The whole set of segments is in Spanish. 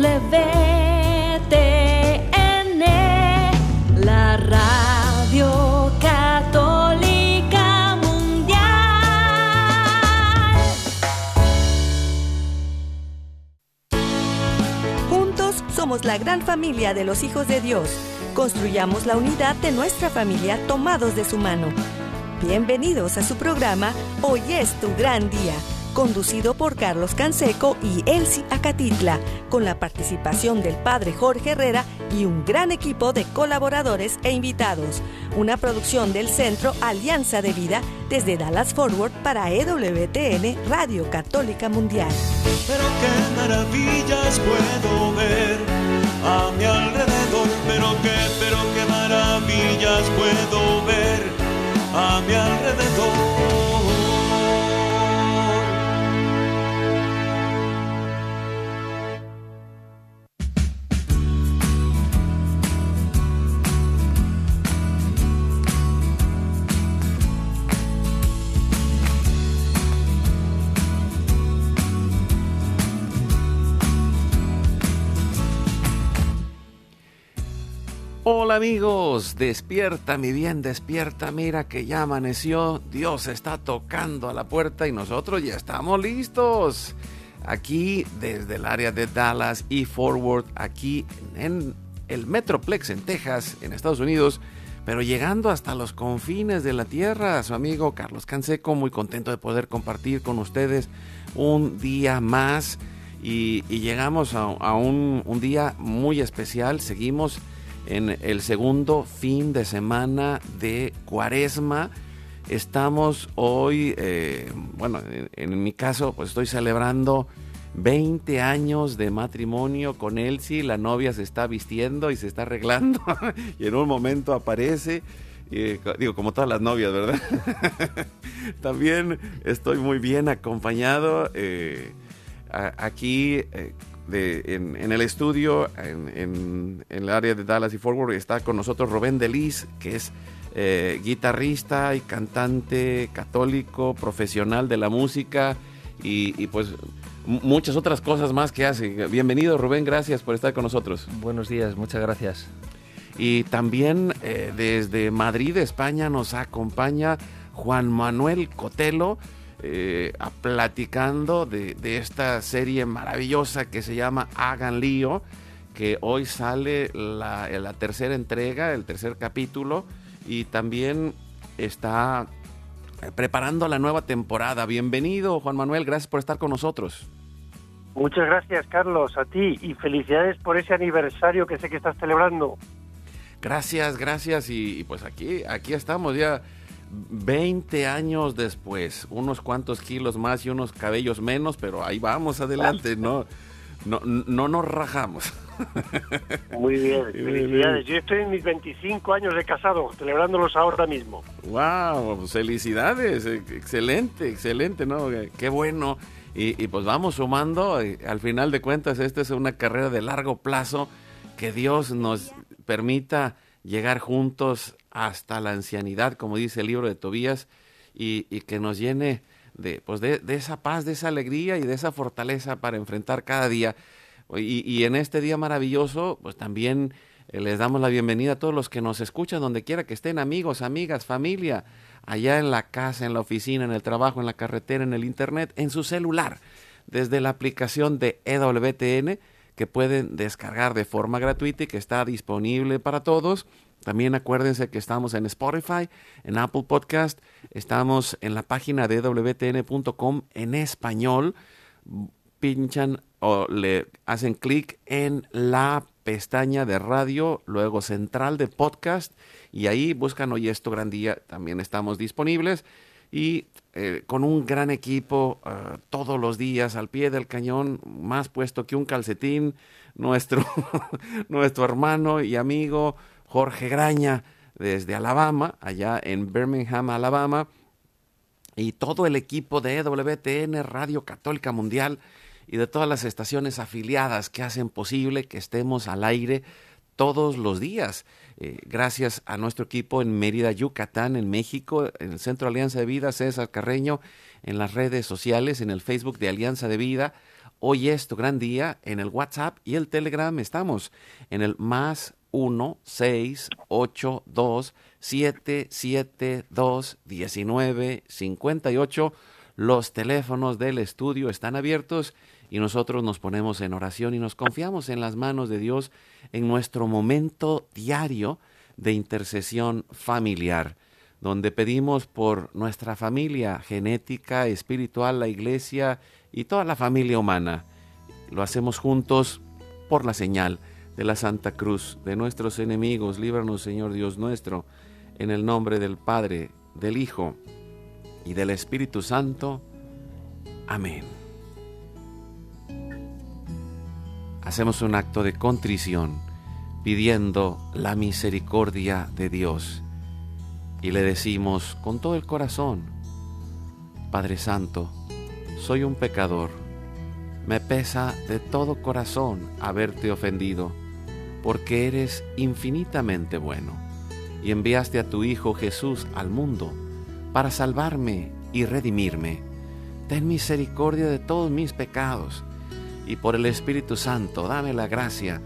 WTN, la radio católica mundial. Juntos somos la gran familia de los hijos de Dios. Construyamos la unidad de nuestra familia tomados de su mano. Bienvenidos a su programa Hoy es tu gran día, conducido por Carlos Canseco y Elsie Acatitla, con la participación del padre Jorge Herrera y un gran equipo de colaboradores e invitados. Una producción del Centro Alianza de Vida desde Dallas Forward para EWTN Radio Católica Mundial. Pero qué maravillas puedo ver a mi alrededor, pero qué, pero qué maravillas puedo ver a mi alrededor. Hola amigos, despierta mi bien, despierta, mira que ya amaneció, Dios está tocando a la puerta y nosotros ya estamos listos. Aquí desde el área de Dallas y Forward, aquí en el Metroplex en Texas, en Estados Unidos, pero llegando hasta los confines de la tierra, su amigo Carlos Canseco, muy contento de poder compartir con ustedes un día más. Y, llegamos a, un día muy especial, seguimos en el segundo fin de semana de Cuaresma. Estamos hoy, eh, bueno, en, mi caso, pues estoy celebrando 20 años de matrimonio con Elsie. La novia se está vistiendo y se está arreglando y en un momento aparece. Eh, digo, como todas las novias, ¿verdad? También estoy muy bien acompañado eh, aquí de, en, en, el estudio, en, en, en, el área de Dallas y Forward, está con nosotros Rubén Delis, que es eh, guitarrista y cantante católico, profesional de la música y, y, pues muchas otras cosas más que hace. Bienvenido Rubén, gracias por estar con nosotros. Buenos días, muchas gracias. Y también eh, desde Madrid, España, nos acompaña Juan Manuel Cotelo eh, a platicando de, de, esta serie maravillosa que se llama Hagan Lío, que hoy sale la, la, tercera entrega, el tercer capítulo, y también está preparando la nueva temporada. Bienvenido, Juan Manuel, gracias por estar con nosotros. Muchas gracias, Carlos, a ti, y felicidades por ese aniversario que sé que estás celebrando. Gracias, gracias, y, y pues aquí, aquí estamos ya 20 años después, unos cuantos kilos más y unos cabellos menos, pero ahí vamos adelante, no, no, no nos rajamos. Muy bien, felicidades. Yo estoy en mis 25 años de casado, celebrándolos ahora mismo. ¡Wow! Felicidades, excelente, excelente, ¿no? Qué bueno. Y, y pues vamos sumando, al final de cuentas, esta es una carrera de largo plazo, que Dios nos permita llegar juntos hasta la ancianidad, como dice el libro de Tobías, y, que nos llene de, pues de, de, esa paz, de esa alegría y de esa fortaleza para enfrentar cada día. Y, y en este día maravilloso, pues también eh, les damos la bienvenida a todos los que nos escuchan, donde quiera que estén, amigos, amigas, familia, allá en la casa, en la oficina, en el trabajo, en la carretera, en el internet, en su celular, desde la aplicación de EWTN, que pueden descargar de forma gratuita y que está disponible para todos. También acuérdense que estamos en Spotify, en Apple Podcast, estamos en la página de wtn.com en español. Pinchan o le hacen clic en la pestaña de radio, luego central de podcast y ahí buscan Hoy esto gran día. También estamos disponibles y eh, con un gran equipo uh, todos los días al pie del cañón, más puesto que un calcetín, nuestro, nuestro hermano y amigo Jorge Graña desde Alabama, allá en Birmingham, Alabama, y todo el equipo de WTN Radio Católica Mundial y de todas las estaciones afiliadas que hacen posible que estemos al aire todos los días. Eh, gracias a nuestro equipo en Mérida, Yucatán, en México, en el Centro Alianza de Vida, César Carreño, en las redes sociales, en el Facebook de Alianza de Vida, Hoy es tu gran día en el WhatsApp y el Telegram. Estamos en el más 1 6 8 2 7 7 2 19 58. Los teléfonos del estudio están abiertos y nosotros nos ponemos en oración y nos confiamos en las manos de Dios en nuestro momento diario de intercesión familiar, donde pedimos por nuestra familia genética, espiritual, la iglesia y toda la familia humana. Lo hacemos juntos por la señal de la Santa Cruz, de nuestros enemigos. Líbranos, Señor Dios nuestro, en el nombre del Padre, del Hijo y del Espíritu Santo. Amén. hacemos un acto de contrición pidiendo la misericordia de Dios y le decimos con todo el corazón, Padre Santo, soy un pecador, me pesa de todo corazón haberte ofendido, porque eres infinitamente bueno y enviaste a tu Hijo Jesús al mundo para salvarme y redimirme. Ten misericordia de todos mis pecados y por el Espíritu Santo dame la gracia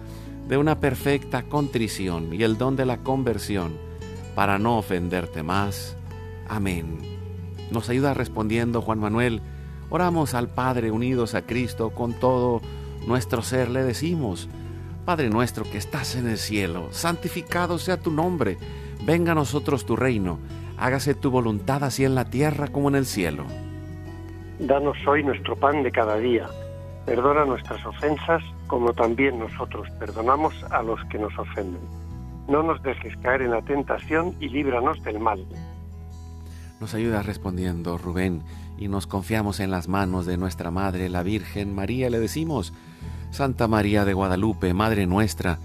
de una perfecta contrición y el don de la conversión para no ofenderte más. Amén. Nos ayuda respondiendo Juan Manuel. Oramos al Padre unidos a Cristo con todo nuestro ser. Le decimos, Padre nuestro que estás en el cielo, santificado sea tu nombre. Venga a nosotros tu reino. Hágase tu voluntad así en la tierra como en el cielo. Danos hoy nuestro pan de cada día Perdona nuestras ofensas como también nosotros perdonamos a los que nos ofenden. No nos dejes caer en la tentación y líbranos del mal. Nos ayuda respondiendo Rubén y nos confiamos en las manos de nuestra Madre, la Virgen María. Le decimos, Santa María de Guadalupe, Madre nuestra,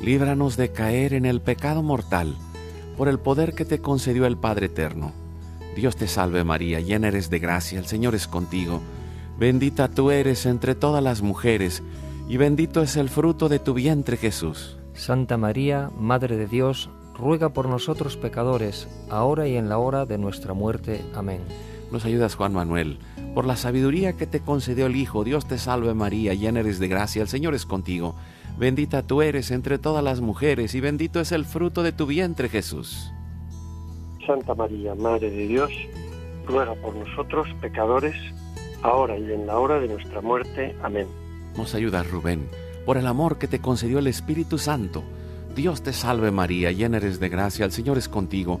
líbranos de caer en el pecado mortal por el poder que te concedió el Padre Eterno. Dios te salve María, llena eres de gracia, el Señor es contigo. Bendita tú eres entre todas las mujeres, y bendito es el fruto de tu vientre Jesús. Santa María, Madre de Dios, ruega por nosotros pecadores, ahora y en la hora de nuestra muerte. Amén. Nos ayudas, Juan Manuel. Por la sabiduría que te concedió el Hijo, Dios te salve María, llena eres de gracia, el Señor es contigo. Bendita tú eres entre todas las mujeres, y bendito es el fruto de tu vientre Jesús. Santa María, Madre de Dios, ruega por nosotros pecadores, ahora y en la hora de nuestra muerte. Amén. Nos ayuda Rubén, por el amor que te concedió el Espíritu Santo. Dios te salve María, llena eres de gracia, el Señor es contigo.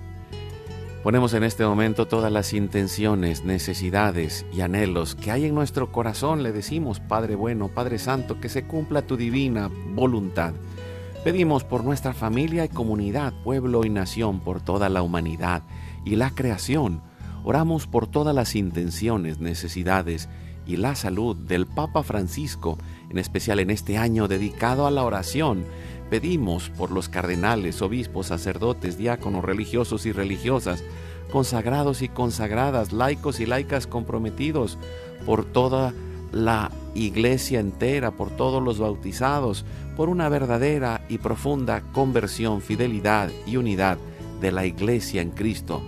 Ponemos en este momento todas las intenciones, necesidades y anhelos que hay en nuestro corazón. Le decimos, Padre bueno, Padre Santo, que se cumpla tu divina voluntad. Pedimos por nuestra familia y comunidad, pueblo y nación, por toda la humanidad y la creación. Oramos por todas las intenciones, necesidades y la salud del Papa Francisco en especial en este año dedicado a la oración. Pedimos por los cardenales, obispos, sacerdotes, diáconos, religiosos y religiosas, consagrados y consagradas, laicos y laicas comprometidos, por toda la iglesia entera, por todos los bautizados, por una verdadera y profunda conversión, fidelidad y unidad de la iglesia en Cristo,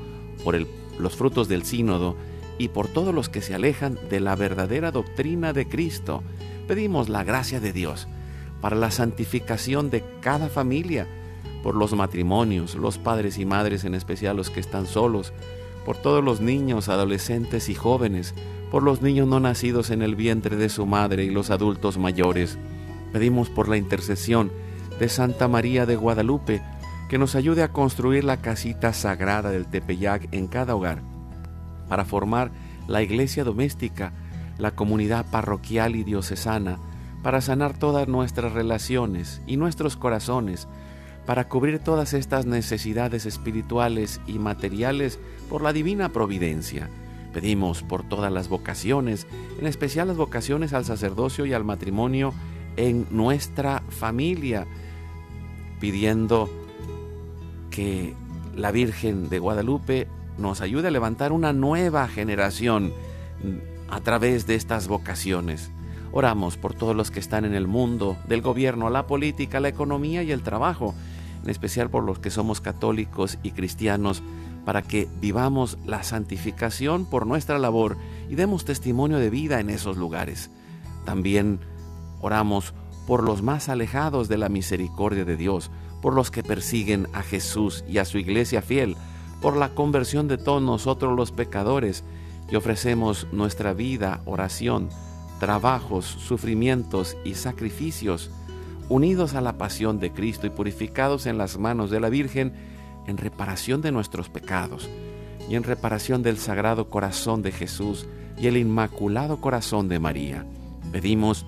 por los frutos del sínodo y por todos los que se alejan de la verdadera doctrina de Cristo. Pedimos la gracia de Dios para la santificación de cada familia, por los matrimonios, los padres y madres, en especial los que están solos, por todos los niños, adolescentes y jóvenes, por los niños no nacidos en el vientre de su madre y los adultos mayores. Pedimos por la intercesión de Santa María de Guadalupe, que nos ayude a construir la casita sagrada del Tepeyac en cada hogar, para formar la iglesia doméstica la comunidad parroquial y diocesana, para sanar todas nuestras relaciones y nuestros corazones, para cubrir todas estas necesidades espirituales y materiales por la divina providencia. Pedimos por todas las vocaciones, en especial las vocaciones al sacerdocio y al matrimonio en nuestra familia, pidiendo que la Virgen de Guadalupe nos ayude a levantar una nueva generación a través de estas vocaciones. Oramos por todos los que están en el mundo del gobierno, la política, la economía y el trabajo, en especial por los que somos católicos y cristianos, para que vivamos la santificación por nuestra labor y demos testimonio de vida en esos lugares. También oramos por los más alejados de la misericordia de Dios, por los que persiguen a Jesús y a su iglesia fiel, por la conversión de todos nosotros los pecadores, y ofrecemos nuestra vida, oración, trabajos, sufrimientos y sacrificios, unidos a la pasión de Cristo y purificados en las manos de la Virgen, en reparación de nuestros pecados y en reparación del Sagrado Corazón de Jesús y el Inmaculado Corazón de María. Pedimos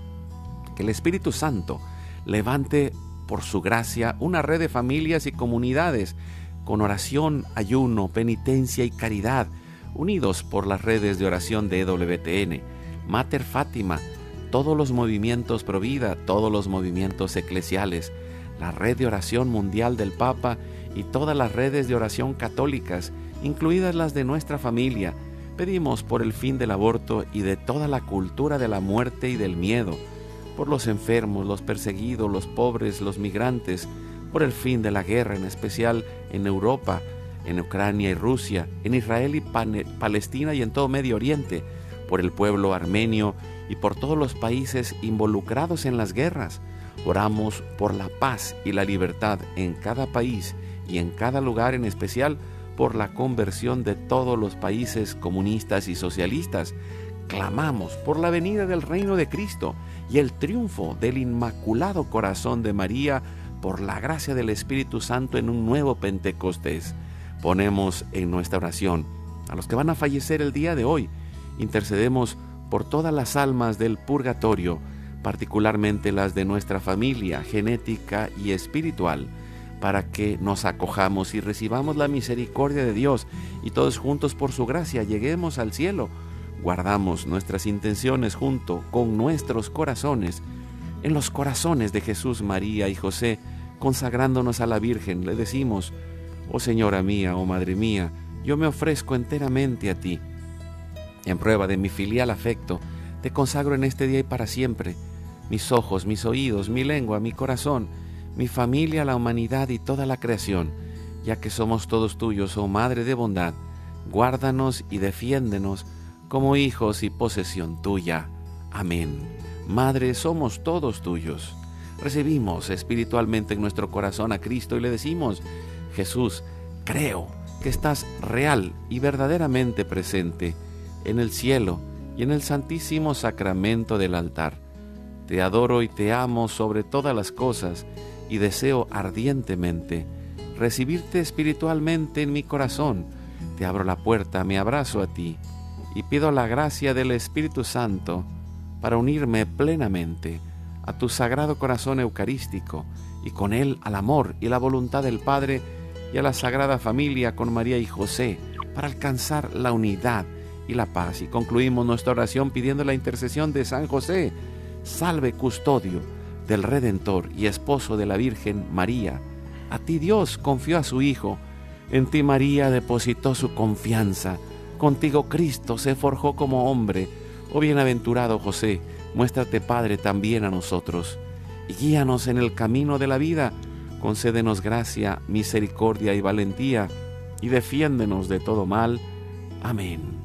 que el Espíritu Santo levante por su gracia una red de familias y comunidades con oración, ayuno, penitencia y caridad, unidos por las redes de oración de EWTN, Mater Fátima, todos los movimientos Provida, todos los movimientos eclesiales, la red de oración mundial del Papa y todas las redes de oración católicas, incluidas las de nuestra familia. Pedimos por el fin del aborto y de toda la cultura de la muerte y del miedo, por los enfermos, los perseguidos, los pobres, los migrantes, por el fin de la guerra, en especial en Europa, en Ucrania y Rusia, en Israel y Palestina y en todo Medio Oriente, por el pueblo armenio y por todos los países involucrados en las guerras. Oramos por la paz y la libertad en cada país y en cada lugar, en especial por la conversión de todos los países comunistas y socialistas. Clamamos por la venida del reino de Cristo y el triunfo del Inmaculado Corazón de María por la gracia del Espíritu Santo en un nuevo Pentecostés. Ponemos en nuestra oración a los que van a fallecer el día de hoy. Intercedemos por todas las almas del purgatorio, particularmente las de nuestra familia genética y espiritual para que nos acojamos y recibamos la misericordia de Dios y todos juntos por su gracia lleguemos al cielo. Guardamos nuestras intenciones junto con nuestros corazones en los corazones de Jesús, María y José, consagrándonos a la Virgen, le decimos, oh Señora mía, oh Madre mía, yo me ofrezco enteramente a ti. En prueba de mi filial afecto, te consagro en este día y para siempre, mis ojos, mis oídos, mi lengua, mi corazón, mi familia, la humanidad y toda la creación, ya que somos todos tuyos, oh Madre de bondad, guárdanos y defiéndenos como hijos y posesión tuya. Amén. Madre, somos todos tuyos. Recibimos espiritualmente en nuestro corazón a Cristo y le decimos, Jesús, creo que estás real y verdaderamente presente en el cielo y en el santísimo sacramento del altar. Te adoro y te amo sobre todas las cosas y deseo ardientemente recibirte espiritualmente en mi corazón. Te abro la puerta, me abrazo a ti y pido la gracia del Espíritu Santo para unirme plenamente a tu sagrado corazón eucarístico y con él al amor y la voluntad del Padre y a la Sagrada Familia con María y José para alcanzar la unidad y la paz. Y concluimos nuestra oración pidiendo la intercesión de San José. Salve custodio del Redentor y esposo de la Virgen María. A ti Dios confió a su Hijo, en ti María depositó su confianza, contigo Cristo se forjó como hombre. Oh bienaventurado José, muéstrate Padre también a nosotros, y guíanos en el camino de la vida, concédenos gracia, misericordia y valentía, y defiéndenos de todo mal. Amén.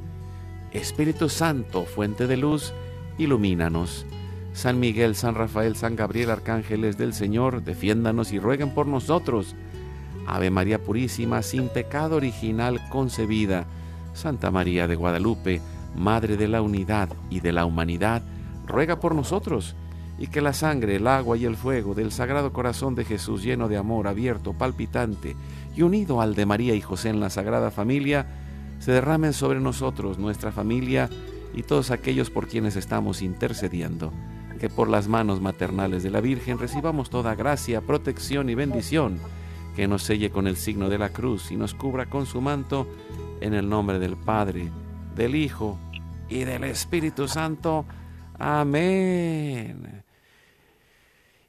Espíritu Santo, fuente de luz, ilumínanos San Miguel, San Rafael, San Gabriel, arcángeles del Señor, defiéndanos y rueguen por nosotros. Ave María Purísima, sin pecado original concebida. Santa María de Guadalupe, Madre de la Unidad y de la Humanidad, ruega por nosotros. Y que la sangre, el agua y el fuego del Sagrado Corazón de Jesús, lleno de amor, abierto, palpitante y unido al de María y José en la Sagrada Familia, se derramen sobre nosotros, nuestra familia y todos aquellos por quienes estamos intercediendo que por las manos maternales de la Virgen recibamos toda gracia, protección y bendición, que nos selle con el signo de la cruz y nos cubra con su manto, en el nombre del Padre, del Hijo y del Espíritu Santo. Amén.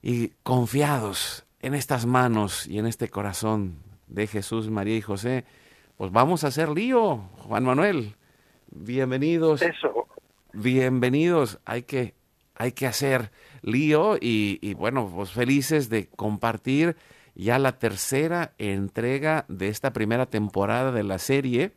Y confiados en estas manos y en este corazón de Jesús, María y José, pues vamos a hacer lío, Juan Manuel. Bienvenidos. Eso. Bienvenidos. Hay que, hay que hacer lío y, y bueno, pues felices de compartir ya la tercera entrega de esta primera temporada de la serie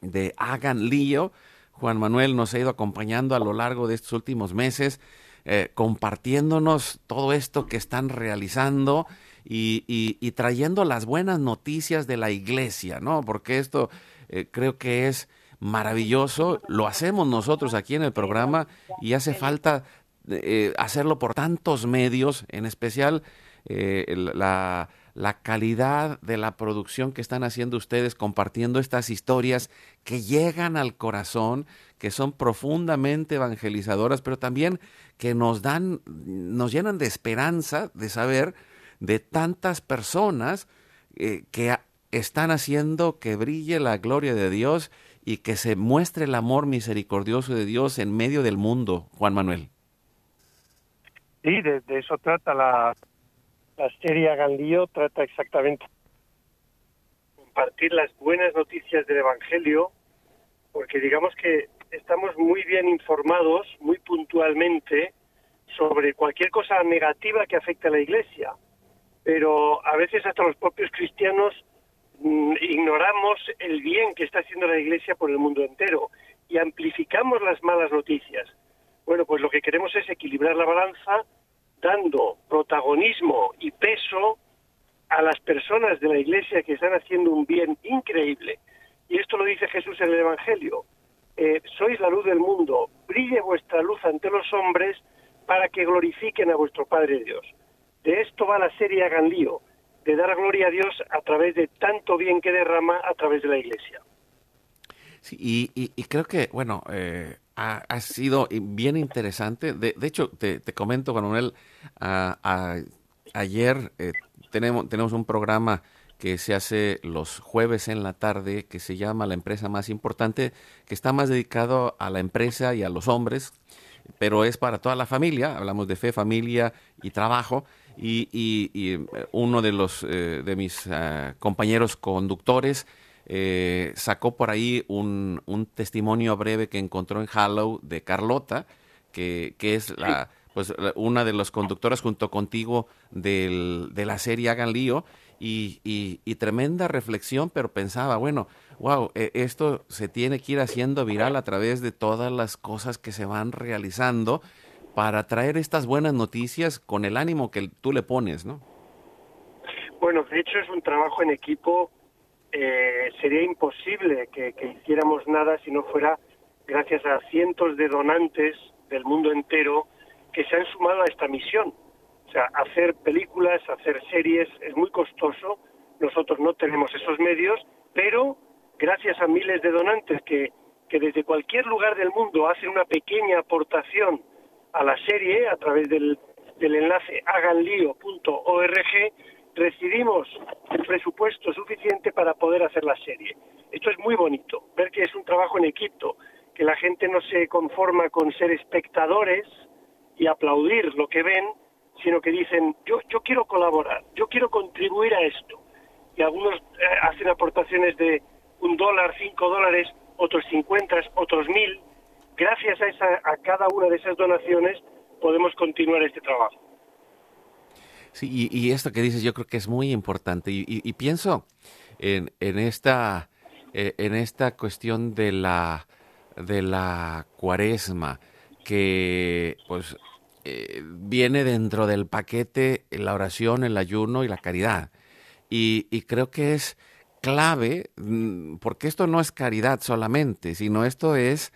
de Hagan lío. Juan Manuel nos ha ido acompañando a lo largo de estos últimos meses, eh, compartiéndonos todo esto que están realizando y, y- y trayendo las buenas noticias de la iglesia, ¿no? Porque esto eh, creo que es maravilloso. Lo hacemos nosotros aquí en el programa y hace falta eh, hacerlo por tantos medios, en especial eh, la, la calidad de la producción que están haciendo ustedes compartiendo estas historias que llegan al corazón, que son profundamente evangelizadoras, pero también que nos dan, nos llenan de esperanza de saber de tantas personas eh, que están haciendo que brille la gloria de Dios y que se muestre el amor misericordioso de Dios en medio del mundo, Juan Manuel. Sí, de, eso trata la, la serie Hagan lío, trata exactamente compartir las buenas noticias del Evangelio, porque digamos que estamos muy bien informados, muy puntualmente, sobre cualquier cosa negativa que afecte a la Iglesia, pero a veces hasta los propios cristianos mm, ignoramos el bien que está haciendo la Iglesia por el mundo entero y amplificamos las malas noticias. Bueno, pues lo que queremos es equilibrar la balanza dando protagonismo y peso a las personas de la Iglesia que están haciendo un bien increíble. Y esto lo dice Jesús en el Evangelio. Eh, sois la luz del mundo, brille vuestra luz ante los hombres para que glorifiquen a vuestro Padre Dios. De esto va la serie Hagan lío, de dar gloria a Dios a través de tanto bien que derrama a través de la Iglesia. Sí, y, creo que, bueno, eh, ha, sido bien interesante. De, de hecho, te, comento, Manuel, ayer eh, tenemos, tenemos un programa que se hace los jueves en la tarde, que se llama La empresa más importante, que está más dedicado a la empresa y a los hombres, pero es para toda la familia, hablamos de fe, familia y trabajo, y, y- y, eh, uno de los eh, de mis ah, compañeros conductores eh, sacó por ahí un, un testimonio breve que encontró en Hallow de Carlota, que, que es la, pues, la- una de las conductoras junto contigo del- de la serie Hagan Lío, y, y- y tremenda reflexión, pero pensaba, bueno, wow, eh, esto se tiene que ir haciendo viral a través de todas las cosas que se van realizando para traer estas buenas noticias con el ánimo que tú le pones, ¿no? Bueno, de hecho es un trabajo en equipo. eh, sería imposible que, que hiciéramos nada si no fuera gracias a cientos de donantes del mundo entero que se han sumado a esta misión. O sea, hacer películas, hacer series es muy costoso. Nosotros no tenemos esos medios, pero gracias a miles de donantes que, que desde cualquier lugar del mundo hacen una pequeña aportación a la serie a través del, del enlace haganlio.org, recibimos el presupuesto suficiente para poder hacer la serie. Esto es muy bonito, ver que es un trabajo en equipo, que la gente no se conforma con ser espectadores y aplaudir lo que ven, sino que dicen, yo, yo quiero colaborar, yo quiero contribuir a esto. Y algunos eh, hacen aportaciones de un dólar, cinco dólares, otros cincuenta, otros mil. Gracias a, esa, a cada una de esas donaciones podemos continuar este trabajo. Sí, y, esto que dices yo creo que es muy importante y, y- pienso en, en esta eh, en esta cuestión de la de la cuaresma que pues eh, viene dentro del paquete la oración, el ayuno y la caridad y, y creo que es clave mm, porque esto no es caridad solamente, sino esto es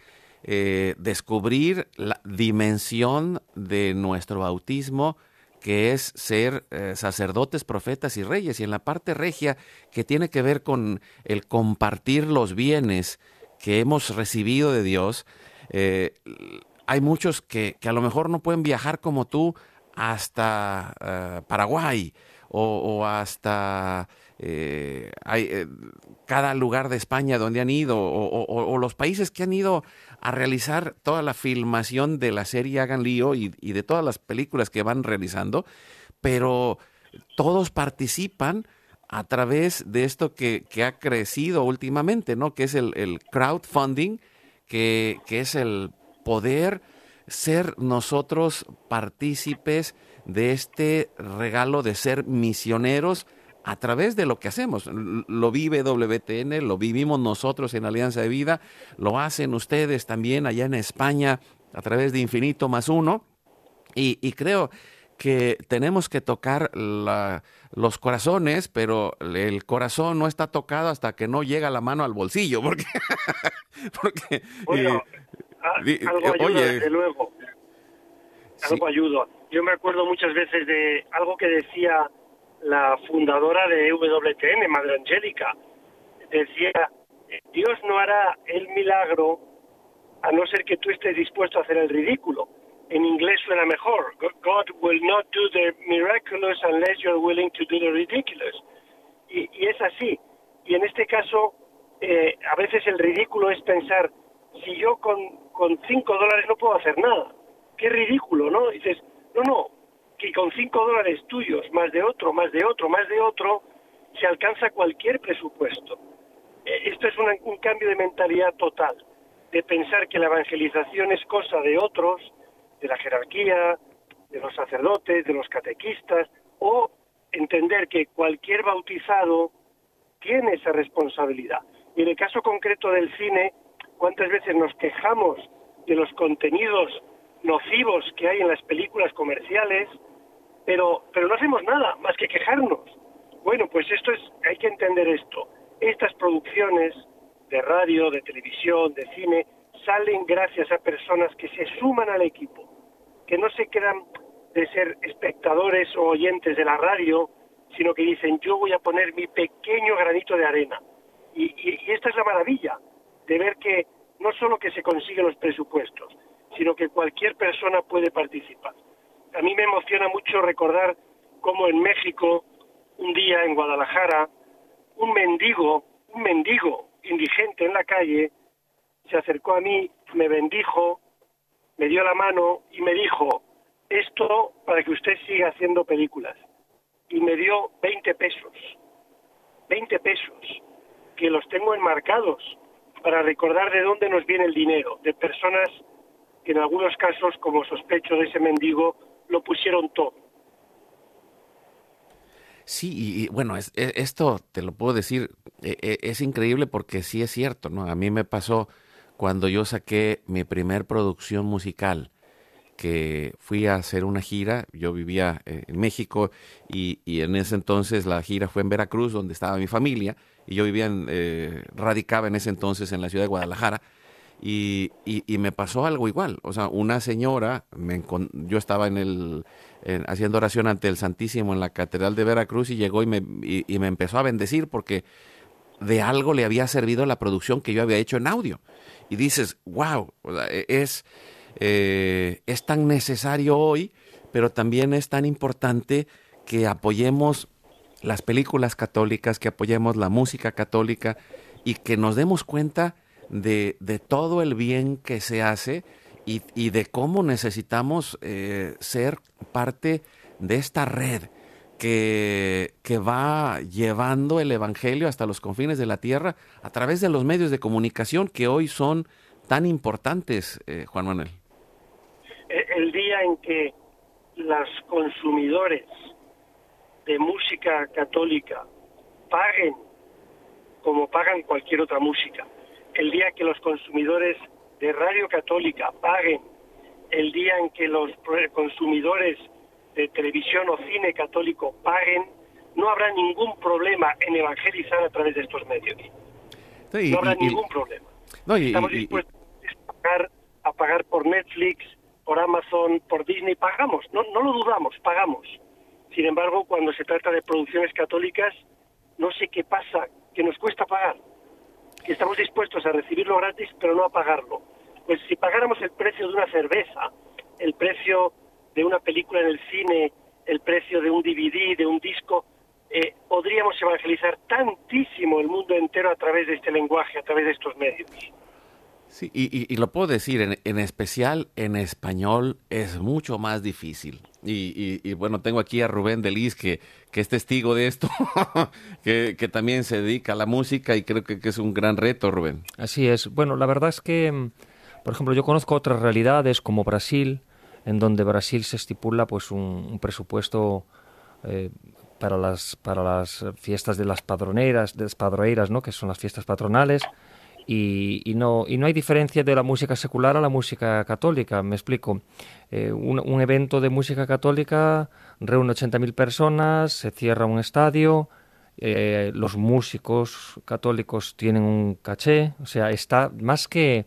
eh, descubrir la dimensión de nuestro bautismo que es ser eh, sacerdotes, profetas y reyes. Y en la parte regia, que tiene que ver con el compartir los bienes que hemos recibido de Dios, eh, hay muchos que, a lo mejor no pueden viajar como tú hasta Paraguay o, hasta cada lugar de España donde han ido o los países que han ido a realizar toda la filmación de la serie Hagan Lío y, de todas las películas que van realizando, pero todos participan a través de esto que, que ha crecido últimamente, ¿no? Que es el, el crowdfunding, que, que es el poder ser nosotros partícipes de este regalo de ser misioneros a través de lo que hacemos. Lo vive WTN, lo vivimos nosotros en Alianza de Vida, lo hacen ustedes también allá en España a través de Infinito más uno. Y, y creo que tenemos que tocar la, los corazones, pero el corazón no está tocado hasta que no llega la mano al bolsillo, porque... porque bueno, eh, algo ayuda, oye, desde luego. Algo sí. ayuda. Yo me acuerdo muchas veces de algo que decía la fundadora de WTN, Madre Angélica. Decía, Dios no hará el milagro a no ser que tú estés dispuesto a hacer el ridículo en inglés suena mejor. God will not do the miraculous unless you're willing to do the ridiculous. Y, es así. Y en este caso, eh, a veces el ridículo es pensar, si yo con, con cinco dólares no puedo hacer nada. Qué ridículo, ¿no? dices, no, no, que con cinco dólares tuyos, más de otro, más de otro, más de otro, se alcanza cualquier presupuesto. Eh, esto es un cambio de mentalidad total, de pensar que la evangelización es cosa de otros, de la jerarquía, de los sacerdotes, de los catequistas, o entender que cualquier bautizado tiene esa responsabilidad. Y en el caso concreto del cine, ¿cuántas veces nos quejamos de los contenidos nocivos que hay en las películas comerciales, pero, pero no hacemos nada más que quejarnos? Bueno, pues esto es, hay que entender esto. Estas producciones de radio, de televisión, de cine, salen gracias a personas que se suman al equipo, que no se quedan de ser espectadores o oyentes de la radio, sino que dicen yo voy a poner mi pequeño granito de arena. Y, y, esta es la maravilla de ver que no solo que se consiguen los presupuestos, sino que cualquier persona puede participar. A mí me emociona mucho recordar cómo en México, un día en Guadalajara, un mendigo, un mendigo indigente en la calle, se acercó a mí, me bendijo, me dio la mano y me dijo, esto para que usted siga haciendo películas. Y me dio 20 pesos, 20 pesos, que los tengo enmarcados para recordar de dónde nos viene el dinero, de personas que en algunos casos, como sospecho de ese mendigo, lo pusieron todo. Sí, y, bueno, es, esto te lo puedo decir, es, es increíble porque sí es cierto, ¿no? A mí me pasó cuando yo saqué mi primer producción musical, que fui a hacer una gira, yo vivía eh, en México y, y, en ese entonces la gira fue en Veracruz, donde estaba mi familia, y yo vivía en, eh, radicaba en ese entonces en la ciudad de Guadalajara, y, y, me pasó algo igual, o sea, una señora, me, yo estaba en el, en, haciendo oración ante el Santísimo en la Catedral de Veracruz y llegó y me, y me empezó a bendecir porque de algo le había servido la producción que yo había hecho en audio. Y dices, wow, es, eh, es tan necesario hoy, pero también es tan importante que apoyemos las películas católicas, que apoyemos la música católica y que nos demos cuenta de, de todo el bien que se hace y, y de cómo necesitamos eh, ser parte de esta red que, que, va llevando el Evangelio hasta los confines de la tierra a través de los medios de comunicación que hoy son tan importantes, eh, Juan Manuel. El día en que los consumidores de música católica paguen como pagan cualquier otra música, el día que los consumidores de radio católica paguen, el día en que los consumidores de televisión o cine católico paguen, no habrá ningún problema en evangelizar a través de estos medios. Sí, no habrá y, ningún y, problema. No, y, Estamos dispuestos a pagar, a pagar por Netflix, por Amazon, por Disney, pagamos, no, no lo dudamos, pagamos. Sin embargo, cuando se trata de producciones católicas, no sé qué pasa, que nos cuesta pagar, que estamos dispuestos a recibirlo gratis, pero no a pagarlo. Pues si pagáramos el precio de una cerveza, el precio de una película en el cine, el precio de un DVD, de un disco, eh, podríamos evangelizar tantísimo el mundo entero a través de este lenguaje, a través de estos medios. Sí, y, y, y lo puedo decir, en, en, especial en español es mucho más difícil. Y, bueno, tengo aquí a Rubén Delis, que, que es testigo de esto, que, que, también se dedica a la música y creo que, que, es un gran reto, Rubén. Así es. Bueno, la verdad es que, mm, por ejemplo, yo conozco otras realidades como Brasil, en donde Brasil se estipula pues un, presupuesto eh, para las para las fiestas de las padroneras, de las ¿no? que son las fiestas patronales y, y, no, y no hay diferencia de la música secular a la música católica. Me explico. Eh, un, un, evento de música católica reúne 80.000 personas, se cierra un estadio, eh, los músicos católicos tienen un caché, o sea, está más que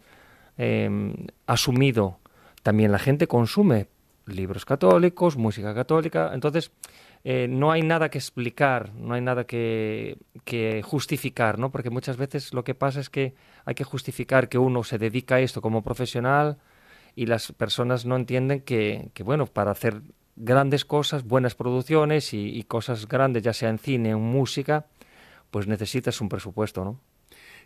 eh, asumido. También la gente consume libros católicos, música católica, entonces eh, no hay nada que explicar, no hay nada que, justificar, ¿no? Porque muchas veces lo que pasa es que hay que justificar que uno se dedica a esto como profesional y las personas no entienden que, que bueno, para hacer grandes cosas, buenas producciones y, cosas grandes, ya sea en cine o en música, pues necesitas un presupuesto, ¿no?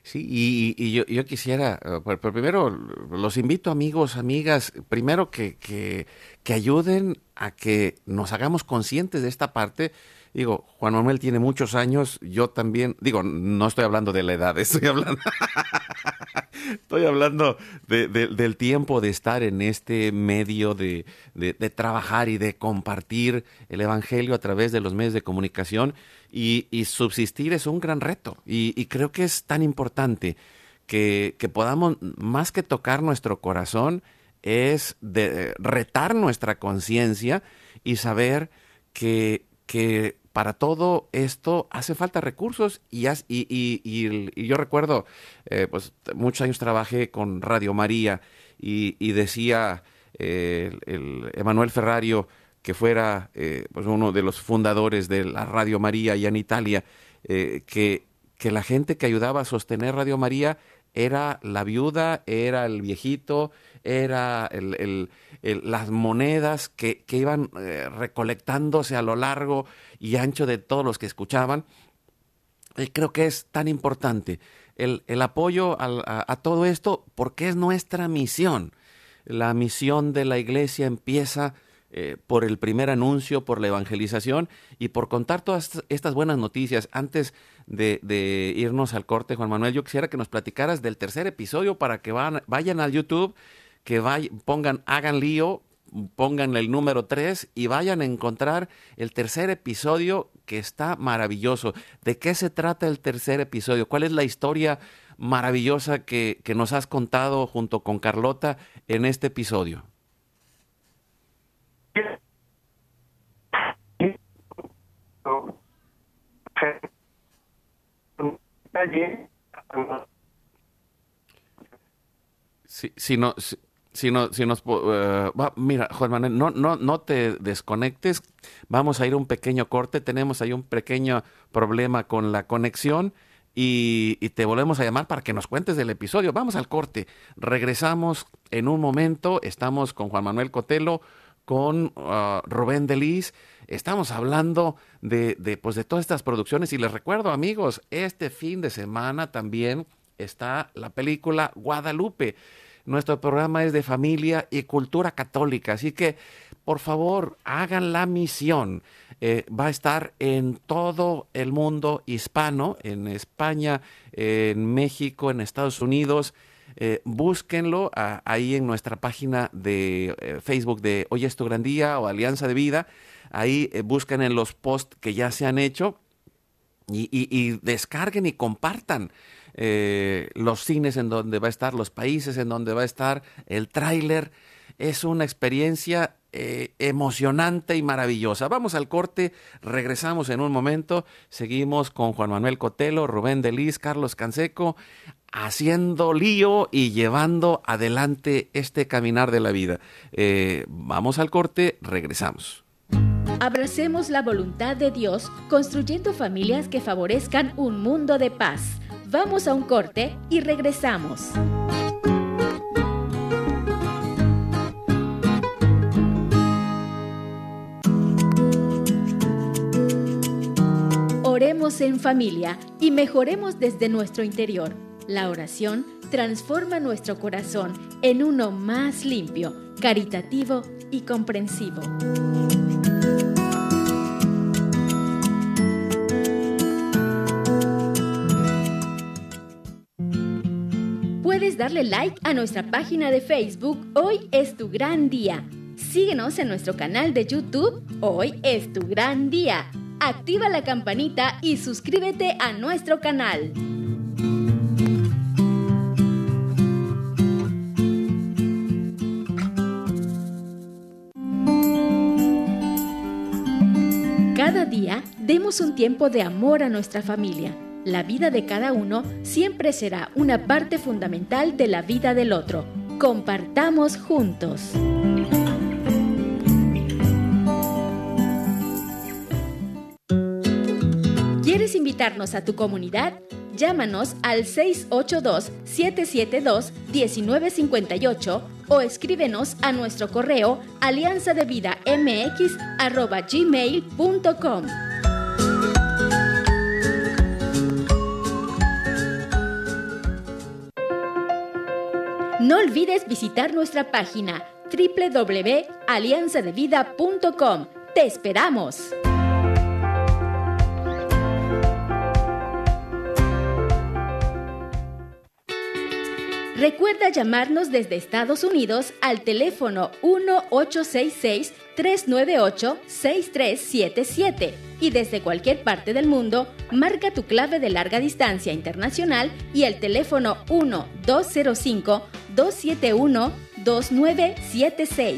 Sí, y, y yo, yo, quisiera, eh, pero primero los invito amigos, amigas, primero que, que, que, ayuden a que nos hagamos conscientes de esta parte. Digo, Juan Manuel tiene muchos años, yo también, digo, no estoy hablando de la edad, estoy hablando, estoy hablando de, de, del tiempo de estar en este medio de, trabajar y de compartir el Evangelio a través de los medios de comunicación y, subsistir es un gran reto. Y, creo que es tan importante que, que, podamos, más que tocar nuestro corazón, es de, retar nuestra conciencia y saber que, que para todo esto hace falta recursos y, yo recuerdo, eh, pues muchos años trabajé con Radio María y, decía eh, el, el Emanuel Ferrario, que fuera eh, pues uno de los fundadores de la Radio María allá en Italia, eh, que, la gente que ayudaba a sostener Radio María era la viuda, era el viejito, era el, el, las monedas que, que iban eh, recolectándose a lo largo y ancho de todos los que escuchaban. Y creo que es tan importante el, el apoyo a, todo esto porque es nuestra misión. La misión de la iglesia empieza eh, por el primer anuncio, por la evangelización y por contar todas estas buenas noticias. Antes de, irnos al corte, Juan Manuel, yo quisiera que nos platicaras del tercer episodio para que vayan al YouTube, que vayan, pongan, hagan lío, pongan el número 3 y vayan a encontrar el tercer episodio que está maravilloso. ¿De qué se trata el tercer episodio? ¿Cuál es la historia maravillosa que, que nos has contado junto con Carlota en este episodio? Si, si, no, si, no, si nos... Uh, mira, Juan Manuel, no, no, no te desconectes. Vamos a ir a un pequeño corte. Tenemos ahí un pequeño problema con la conexión. Y, y, te volvemos a llamar para que nos cuentes del episodio. Vamos al corte. Regresamos en un momento. Estamos con Juan Manuel Cotelo, con uh, Rubén Delis. Estamos hablando de, de, pues de todas estas producciones y les recuerdo amigos, este fin de semana también está la película Guadalupe. Nuestro programa es de familia y cultura católica, así que por favor hagan la misión. Eh, va a estar en todo el mundo hispano, en España, en México, en Estados Unidos. Eh, búsquenlo a, ahí en nuestra página de eh, Facebook de Hoy es tu gran día o Alianza de Vida. Ahí busquen en los posts que ya se han hecho y, y, y descarguen y compartan eh, los cines en donde va a estar, los países en donde va a estar, el tráiler. Es una experiencia eh, emocionante y maravillosa. Vamos al corte, regresamos en un momento, seguimos con Juan Manuel Cotelo, Rubén Delis, Carlos Canseco, haciendo lío y llevando adelante este caminar de la vida. Eh, vamos al corte, regresamos. Abracemos la voluntad de Dios construyendo familias que favorezcan un mundo de paz. Vamos a un corte y regresamos. Oremos en familia y mejoremos desde nuestro interior. La oración transforma nuestro corazón en uno más limpio, caritativo y comprensivo. Darle like a nuestra página de Facebook Hoy es tu gran día. Síguenos en nuestro canal de YouTube Hoy es tu gran día. Activa la campanita y suscríbete a nuestro canal. Cada día demos un tiempo de amor a nuestra familia. La vida de cada uno siempre será una parte fundamental de la vida del otro. Compartamos juntos. ¿Quieres invitarnos a tu comunidad? Llámanos al 682-772-1958 o escríbenos a nuestro correo alianzadevidamx.gmail.com. No olvides visitar nuestra página www.alianzadevida.com. ¡Te esperamos! Recuerda llamarnos desde Estados Unidos al teléfono 1-866-398-6377 y desde cualquier parte del mundo marca tu clave de larga distancia internacional y el teléfono 1-205-271-2976.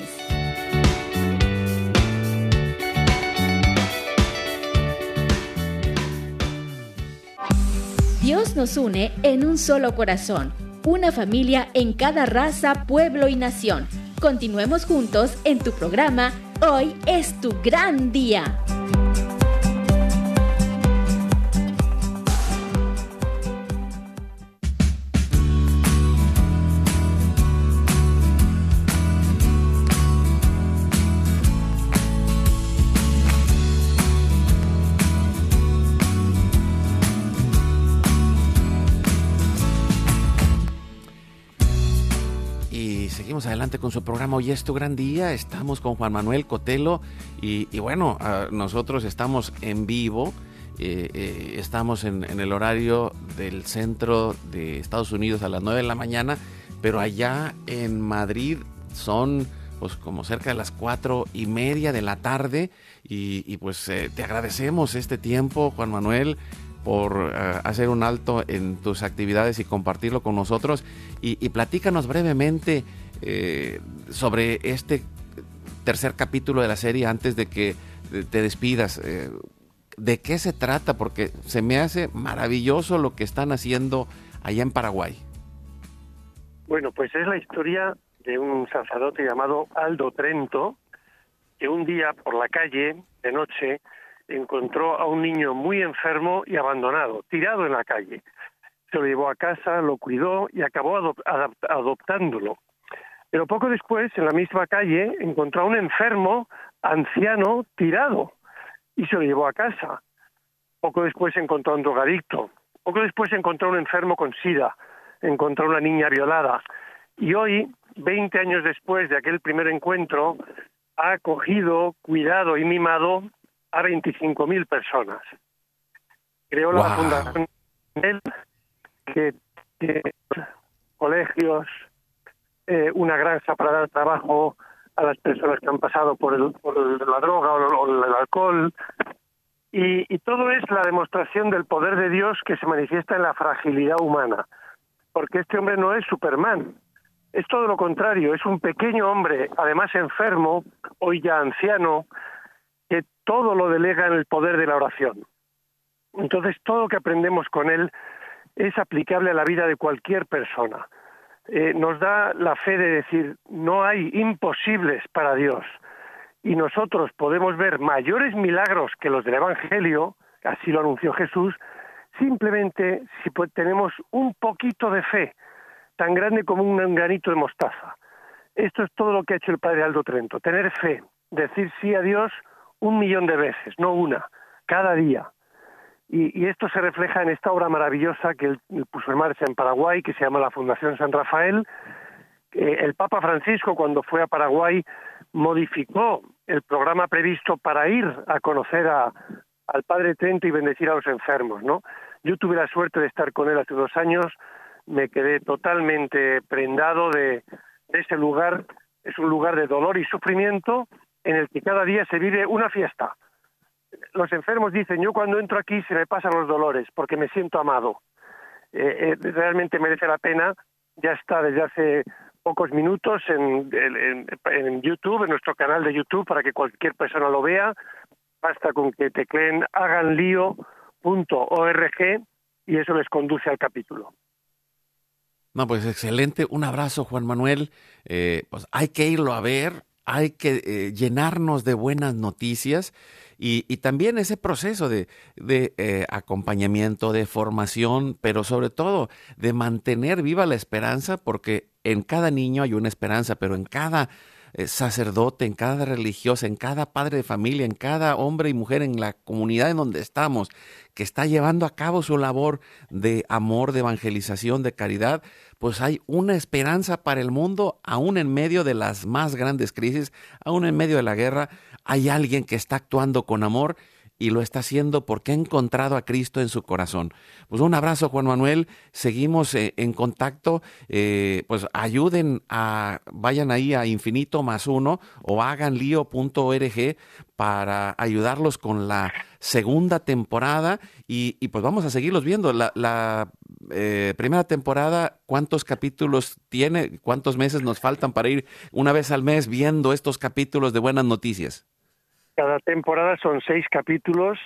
Dios nos une en un solo corazón una familia en cada raza, pueblo y nación. Continuemos juntos en tu programa Hoy es tu gran día. Adelante con su programa Hoy es tu gran día. Estamos con Juan Manuel Cotelo y, bueno, ah, nosotros estamos en vivo. Eh, eh, estamos en, el horario del centro de Estados Unidos a las 9 de la mañana, pero allá en Madrid son pues como cerca de las cuatro y media de la tarde y, pues eh, te agradecemos este tiempo, Juan Manuel por hacer un alto en tus actividades y compartirlo con nosotros. Y, y platícanos brevemente eh, sobre este tercer capítulo de la serie antes de que te despidas. Eh, ¿De qué se trata? Porque se me hace maravilloso lo que están haciendo allá en Paraguay. Bueno, pues es la historia de un sacerdote llamado Aldo Trento, que un día por la calle, de noche, encontró a un niño muy enfermo y abandonado, tirado en la calle. Se lo llevó a casa, lo cuidó y acabó adoptándolo. Pero poco después, en la misma calle, encontró a un enfermo anciano tirado y se lo llevó a casa. Poco después encontró a un drogadicto. Poco después encontró a un enfermo con sida. Encontró a una niña violada. Y hoy, 20 años después de aquel primer encuentro, ha acogido, cuidado y mimado a 25.000 personas. Creó la fundación que, que colegios, eh, una granja para dar trabajo a las personas que han pasado por, el, por la droga o, el alcohol. Y, y todo es la demostración del poder de Dios que se manifiesta en la fragilidad humana. Porque este hombre no es Superman, es todo lo contrario, es un pequeño hombre, además enfermo, hoy ya anciano, que todo lo delega en el poder de la oración. Entonces, todo lo que aprendemos con él es aplicable a la vida de cualquier persona. Eh, nos da la fe de decir, no hay imposibles para Dios. Y nosotros podemos ver mayores milagros que los del Evangelio, así lo anunció Jesús, simplemente si tenemos un poquito de fe, tan grande como un granito de mostaza. Esto es todo lo que ha hecho el Padre Aldo Trento, tener fe, decir sí a Dios un millón de veces, no una, cada día. Y, esto se refleja en esta obra maravillosa que él puso en marcha en Paraguay, que se llama la Fundación San Rafael. el Papa Francisco, cuando fue a Paraguay, modificó el programa previsto para ir a conocer a, al Padre Trento y bendecir a los enfermos, ¿no? Yo tuve la suerte de estar con él hace dos años, me quedé totalmente prendado de ese lugar. Es un lugar de dolor y sufrimiento en el que cada día se vive una fiesta. Los enfermos dicen, yo cuando entro aquí se me pasan los dolores porque me siento amado. Eh, eh, realmente merece la pena. Ya está desde hace pocos minutos en, en, YouTube, en nuestro canal de YouTube, para que cualquier persona lo vea. Basta con que tecleen haganlio.org y eso les conduce al capítulo. No, pues excelente. Un abrazo, Juan Manuel. Eh, pues hay que irlo a ver, hay que eh, llenarnos de buenas noticias y, también ese proceso de, eh, acompañamiento, de formación, pero sobre todo de mantener viva la esperanza, porque en cada niño hay una esperanza, pero en cada sacerdote, en cada religiosa, en cada padre de familia, en cada hombre y mujer en la comunidad en donde estamos, que está llevando a cabo su labor de amor, de evangelización, de caridad, pues hay una esperanza para el mundo, aún en medio de las más grandes crisis, aún en medio de la guerra, hay alguien que está actuando con amor y lo está haciendo porque ha encontrado a Cristo en su corazón. Pues un abrazo, Juan Manuel. Seguimos eh, en contacto. Eh, pues ayuden a, vayan ahí a infinito más uno o hagan lío.org para ayudarlos con la segunda temporada y, pues vamos a seguirlos viendo. La, eh, primera temporada, ¿cuántos capítulos tiene? ¿Cuántos meses nos faltan para ir una vez al mes viendo estos capítulos de buenas noticias? Cada temporada son seis capítulos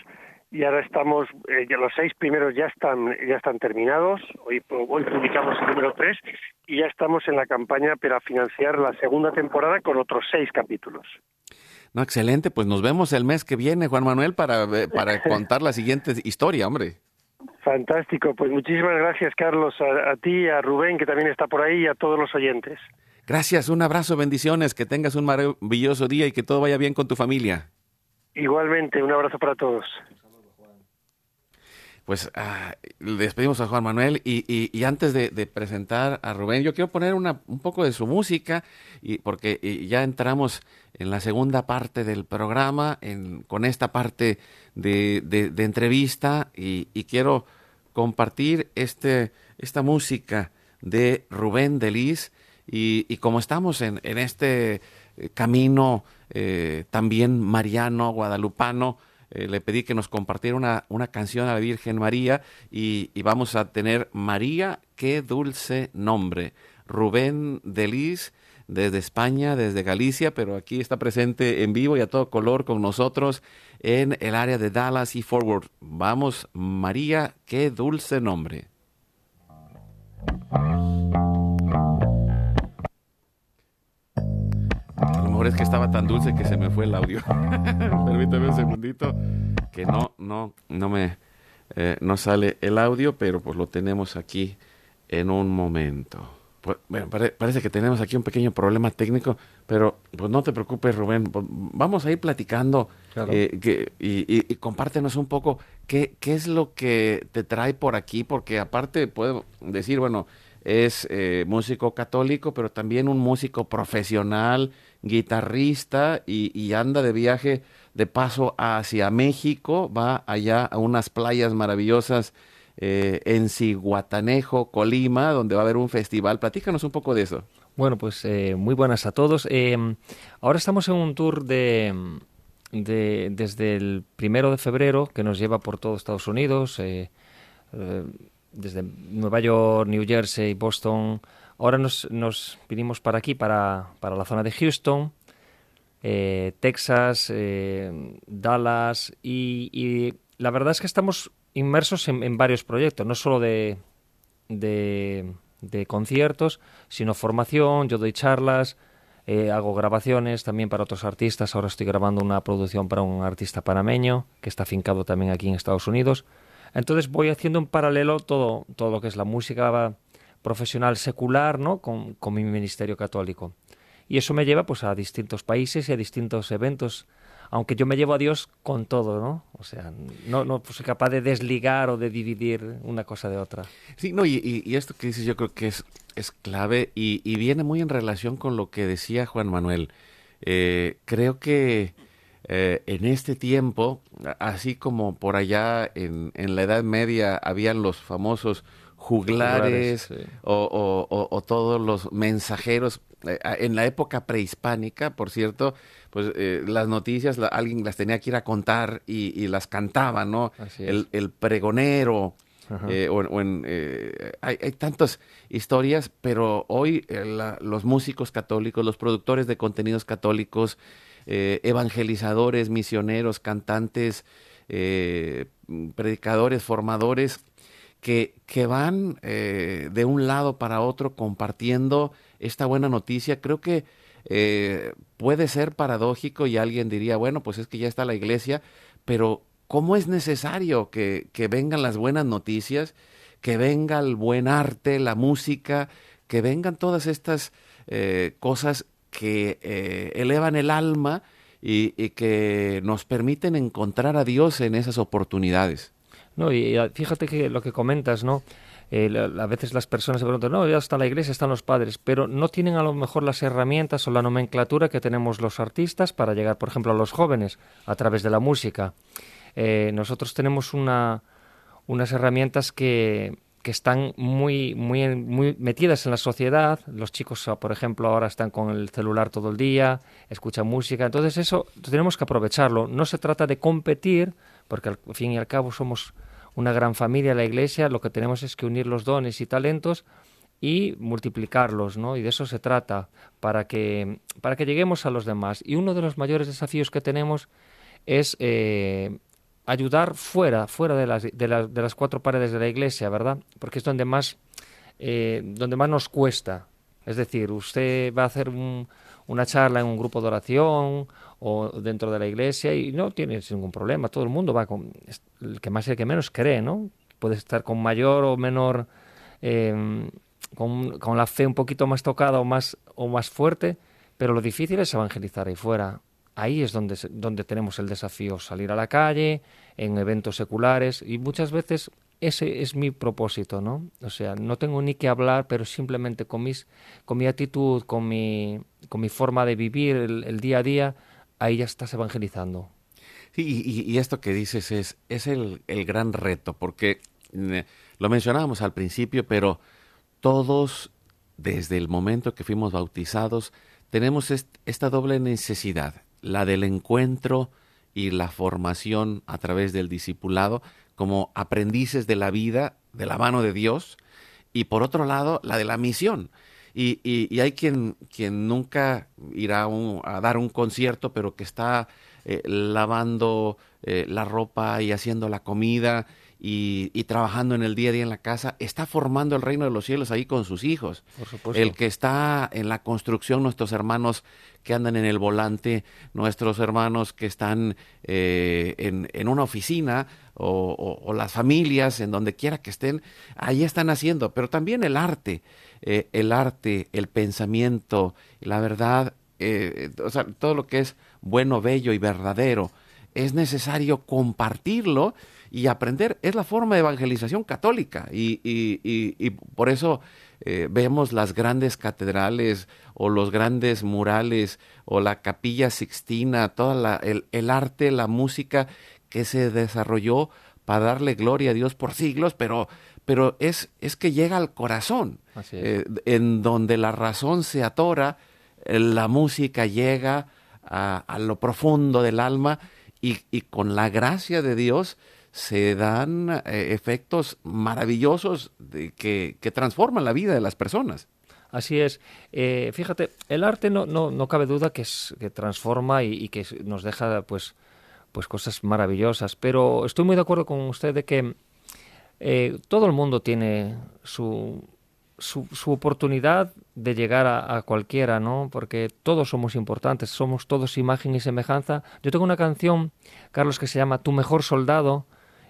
y ahora estamos, eh, ya los seis primeros ya están, ya están terminados. Hoy, hoy publicamos el número tres y ya estamos en la campaña para financiar la segunda temporada con otros seis capítulos. No, excelente. Pues nos vemos el mes que viene, Juan Manuel, para, eh, para contar la siguiente historia, hombre. Fantástico. Pues muchísimas gracias, Carlos, a, a ti, a Rubén, que también está por ahí, y a todos los oyentes. Gracias, un abrazo, bendiciones, que tengas un maravilloso día y que todo vaya bien con tu familia. Igualmente, un abrazo para todos. Pues ah, despedimos a Juan Manuel y, antes de, presentar a Rubén, yo quiero poner una, un poco de su música y porque ya entramos en la segunda parte del programa, en, con esta parte de, de, entrevista y, quiero compartir este, esta música de Rubén Delis y, como estamos en, en este camino eh, también mariano, guadalupano. Eh, le pedí que nos compartiera una, una, canción a la Virgen María y, vamos a tener María, qué dulce nombre. Rubén Delis desde España, desde Galicia, pero aquí está presente en vivo y a todo color con nosotros en el área de Dallas y Forward. Vamos, María, qué dulce nombre. Es que estaba tan dulce que se me fue el audio. Permítame un segundito que no, no, no me, eh, no sale el audio, pero pues lo tenemos aquí en un momento. Pues, bueno, parece que tenemos aquí un pequeño problema técnico, pero pues no te preocupes, Rubén. Pues, vamos a ir platicando eh, y, compártenos un poco qué, qué es lo que te trae por aquí, porque aparte puedo decir, bueno, es eh, músico católico, pero también un músico profesional, guitarrista y, anda de viaje de paso hacia México, va allá a unas playas maravillosas eh, en Ciguatanejo, Colima, donde va a haber un festival. Platícanos un poco de eso. Bueno, pues eh, muy buenas a todos. Em, ahora estamos en un tour de, de, desde el primero de febrero que nos lleva por todo Estados Unidos, eh, desde Nueva York, New Jersey, Boston, Ahora nos, nos vinimos para aquí, para, para la zona de Houston, eh, Texas, eh, Dallas y, la verdad es que estamos inmersos en, varios proyectos, no solo de, de, conciertos, sino formación, yo doy charlas, eh, hago grabaciones también para otros artistas, ahora estoy grabando una producción para un artista panameño que está afincado también aquí en Estados Unidos. Entonces voy haciendo en paralelo todo, todo lo que es la música profesional secular ¿no? con, mi ministerio católico. Y eso me lleva pues a distintos países y a distintos eventos, aunque yo me llevo a Dios con todo, ¿no? O sea, no, no soy capaz de desligar o de dividir una cosa de otra. Sí, no, y, esto que dices yo creo que es, es clave y, viene muy en relación con lo que decía Juan Manuel. Eh, creo que eh, en este tiempo, así como por allá en, en la Edad Media habían los famosos juglares, o, todos los mensajeros. Eh, en la época prehispánica, por cierto, pues eh, las noticias alguien las tenía que ir a contar y, las cantaba, ¿no? El, pregonero. Eh, o, en, hay, tantas historias, pero hoy los músicos católicos, los productores de contenidos católicos, evangelizadores, misioneros, cantantes, predicadores, formadores, que, van eh, de un lado para otro compartiendo esta buena noticia. Creo que eh, puede ser paradójico y alguien diría, bueno, pues es que ya está la iglesia, pero ¿cómo es necesario que, vengan las buenas noticias, que venga el buen arte, la música, que vengan todas estas eh, cosas que elevan el alma y que nos permiten encontrar a Dios en esas oportunidades? No, y fíjate que lo que comentas, ¿no? Eh, a veces las personas se preguntan, no, ya está la iglesia, están los padres, pero no tienen a lo mejor las herramientas o la nomenclatura que tenemos los artistas para llegar, por ejemplo, a los jóvenes a través de la música. Eh, nosotros tenemos una, unas herramientas que, están muy, muy, muy metidas en la sociedad. Los chicos, por ejemplo, ahora están con el celular todo el día, escuchan música. Entonces eso tenemos que aprovecharlo. No se trata de competir, porque al fin y al cabo somos una gran familia, la Iglesia, lo que tenemos es que unir los dones y talentos y multiplicarlos, ¿no? Y de eso se trata, para que, para que lleguemos a los demás. Y uno de los mayores desafíos que tenemos es eh, ayudar fuera, fuera de las, de, las cuatro paredes de la iglesia, ¿verdad? Porque es donde más, eh, donde más nos cuesta. Es decir, usted va a hacer una charla en un grupo de oración o dentro de la iglesia y no tiene ningún problema. Todo el mundo va con el que más y el que menos cree, ¿no? Puede estar con mayor o menor, em, con, con, la fe un poquito más tocada o más, o más fuerte, pero lo difícil es evangelizar ahí fuera. Ahí es donde, donde tenemos el desafío, salir a la calle, en eventos seculares y muchas veces ese es mi propósito, ¿no? O sea, no tengo ni que hablar, pero simplemente con, mis, con mi actitud, con mi, con mi forma de vivir el día a día, ahí ya estás evangelizando. Sí, y, esto que dices es, es el, gran reto, porque mm, lo mencionábamos al principio, pero todos, desde el momento que fuimos bautizados, tenemos esta doble necesidad, la del encuentro y la formación a través del discipulado como aprendices de la vida de la mano de Dios, y por otro lado, la de la misión. Y, y, hay quien, quien nunca irá a dar un concierto, pero que está eh, lavando eh, la ropa y haciendo la comida y, y, trabajando en el día a día en la casa, está formando el reino de los cielos ahí con sus hijos. El que está en la construcción, nuestros hermanos que andan en el volante, nuestros hermanos que están eh, en, en, una oficina o, o, las familias, en donde quiera que estén, ahí están haciendo, pero también el arte. Eh, el arte, el pensamiento, la verdad, eh, o sea, todo lo que es bueno, bello y verdadero, es necesario compartirlo y aprender. Es la forma de evangelización católica y, y, y, por eso eh, vemos las grandes catedrales o los grandes murales o la capilla sixtina, todo el, el arte, la música que se desarrolló para darle gloria a Dios por siglos, pero pero es, es que llega al corazón, eh, en donde la razón se atora, eh, la música llega a, lo profundo del alma y, con la gracia de Dios se dan eh, efectos maravillosos que, transforman la vida de las personas. Así es. fíjate, el arte no, no, no cabe duda que, que transforma y, y, que nos deja pues, pues cosas maravillosas, pero estoy muy de acuerdo con usted de que eh, todo el mundo tiene su, su, oportunidad de llegar a, cualquiera, ¿no? Porque todos somos importantes, somos todos imagen y semejanza. Yo tengo una canción, Carlos, que se llama Tu mejor soldado,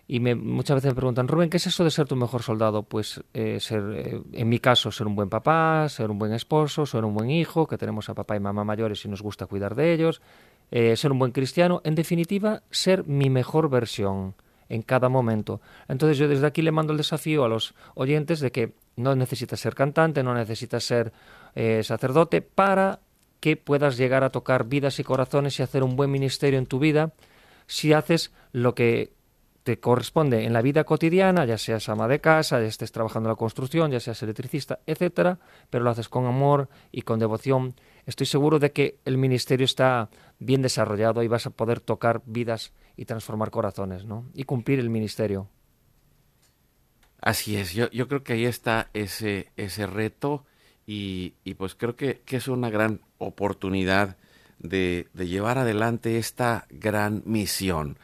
y me, muchas veces me preguntan, Rubén, ¿qué es eso de ser tu mejor soldado? Pues eh, ser, eh, en mi caso, ser un buen papá, ser un buen esposo, ser un buen hijo, que tenemos a papá y mamá mayores y nos gusta cuidar de ellos, ser un buen cristiano, en definitiva, ser mi mejor versión en cada momento. Entonces yo desde aquí le mando el desafío a los oyentes de que no necesitas ser cantante, no necesitas ser eh, sacerdote para que puedas llegar a tocar vidas y corazones y hacer un buen ministerio en tu vida si haces lo que te corresponde en la vida cotidiana, ya seas ama de casa, ya estés trabajando en la construcción, ya seas electricista, etcétera, pero lo haces con amor y con devoción. Estoy seguro de que el ministerio está bien desarrollado y vas a poder tocar vidas y transformar corazones, ¿no? Y cumplir el ministerio. Así es, yo, yo creo que ahí está ese, ese reto y, y pues creo que, que, es una gran oportunidad de, de llevar adelante esta gran misión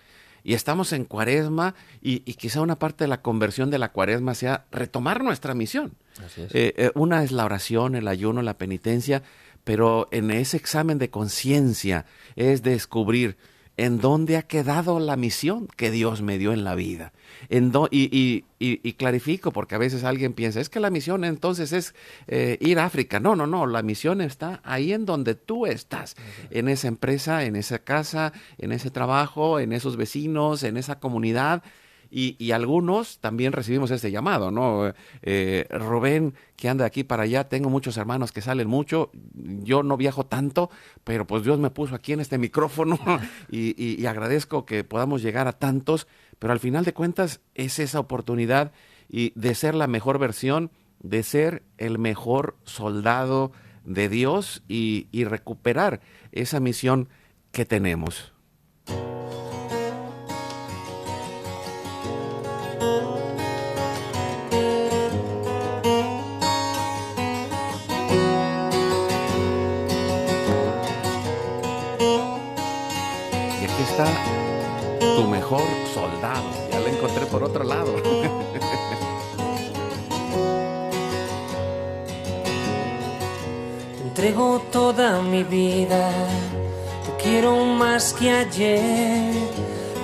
y estamos en cuaresma y, y, quizá una parte de la conversión de la cuaresma sea retomar nuestra misión. Eh, eh, una es la oración, el ayuno, la penitencia, pero en ese examen de conciencia es descubrir en dónde ha quedado la misión que Dios me dio en la vida. En y, y, y, clarifico, porque a veces alguien piensa, es que la misión entonces es eh, ir a África. No, no, no, la misión está ahí en donde tú estás, en esa empresa, en esa casa, en ese trabajo, en esos vecinos, en esa comunidad. Y, algunos también recibimos este llamado, ¿no? Eh, Rubén, que anda de aquí para allá, tengo muchos hermanos que salen mucho, yo no viajo tanto, pero pues Dios me puso aquí en este micrófono y, y agradezco que podamos llegar a tantos, pero al final de cuentas es esa oportunidad y de ser la mejor versión, de ser el mejor soldado de Dios y, y recuperar esa misión que tenemos. Tu mejor soldado. Ya la encontré por otro lado. Te entrego toda mi vida, te quiero más que ayer.